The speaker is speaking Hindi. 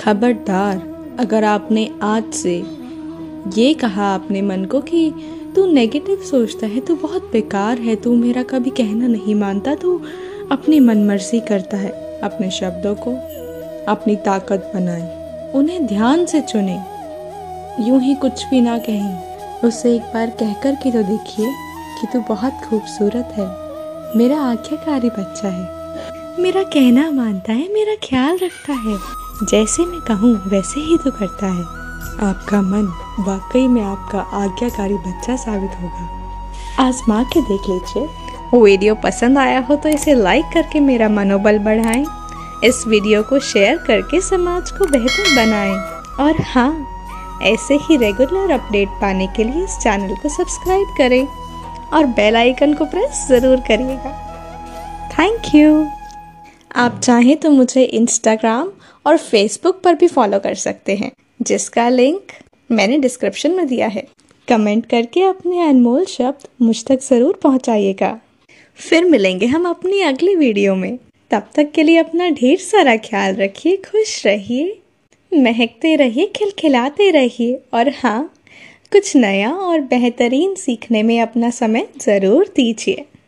खबरदार, अगर आपने आज से ये कहा अपने मन को कि तू नेगेटिव सोचता है, तू बहुत बेकार है, तू मेरा कभी कहना नहीं मानता, तू अपनी मनमर्जी करता है, अपने शब्दों को, अपनी ताकत बनाए, उन्हें ध्यान से चुने। यूँ ही कुछ भी ना कहें उससे एक बार कह कर के तो देखिए कि तू बहुत खूबसूरत है, मेरा आख्याकारी बच्चा है, मेरा कहना मानता है, मेरा ख्याल रखता है। जैसे मैं कहूँ, वैसे ही तो करता है। आपका मन वाकई में आपका आज्ञाकारी बच्चा साबित होगा। आजमा के देख लीजिए। वीडियो पसंद आया हो तो इसे लाइक करके मेरा मनोबल बढ़ाएँ। इस वीडियो को शेयर करके समाज को बेहतर बनाएँ। और हाँ ऐसे ही रेगुलर अपडेट पाने के लिए इस चैनल को सब्सक्राइब करें। और बेल आइकन को प्रेस ज़रूर करिएगा। थैंक यू आप चाहें तो मुझे इंस्टाग्राम और फेसबुक पर भी फॉलो कर सकते हैं, जिसका लिंक मैंने डिस्क्रिप्शन में दिया है। कमेंट करके अपने अनमोल शब्द मुझ तक ज़रूर पहुंचाइएगा। फिर मिलेंगे हम अपनी अगली वीडियो में। तब तक के लिए अपना ढेर सारा ख्याल रखिए, खुश रहिए, महकते रहिए, खिलखिलाते रहिए और हाँ कुछ नया और बेहतरीन सीखने में अपना समय ज़रूर दीजिए।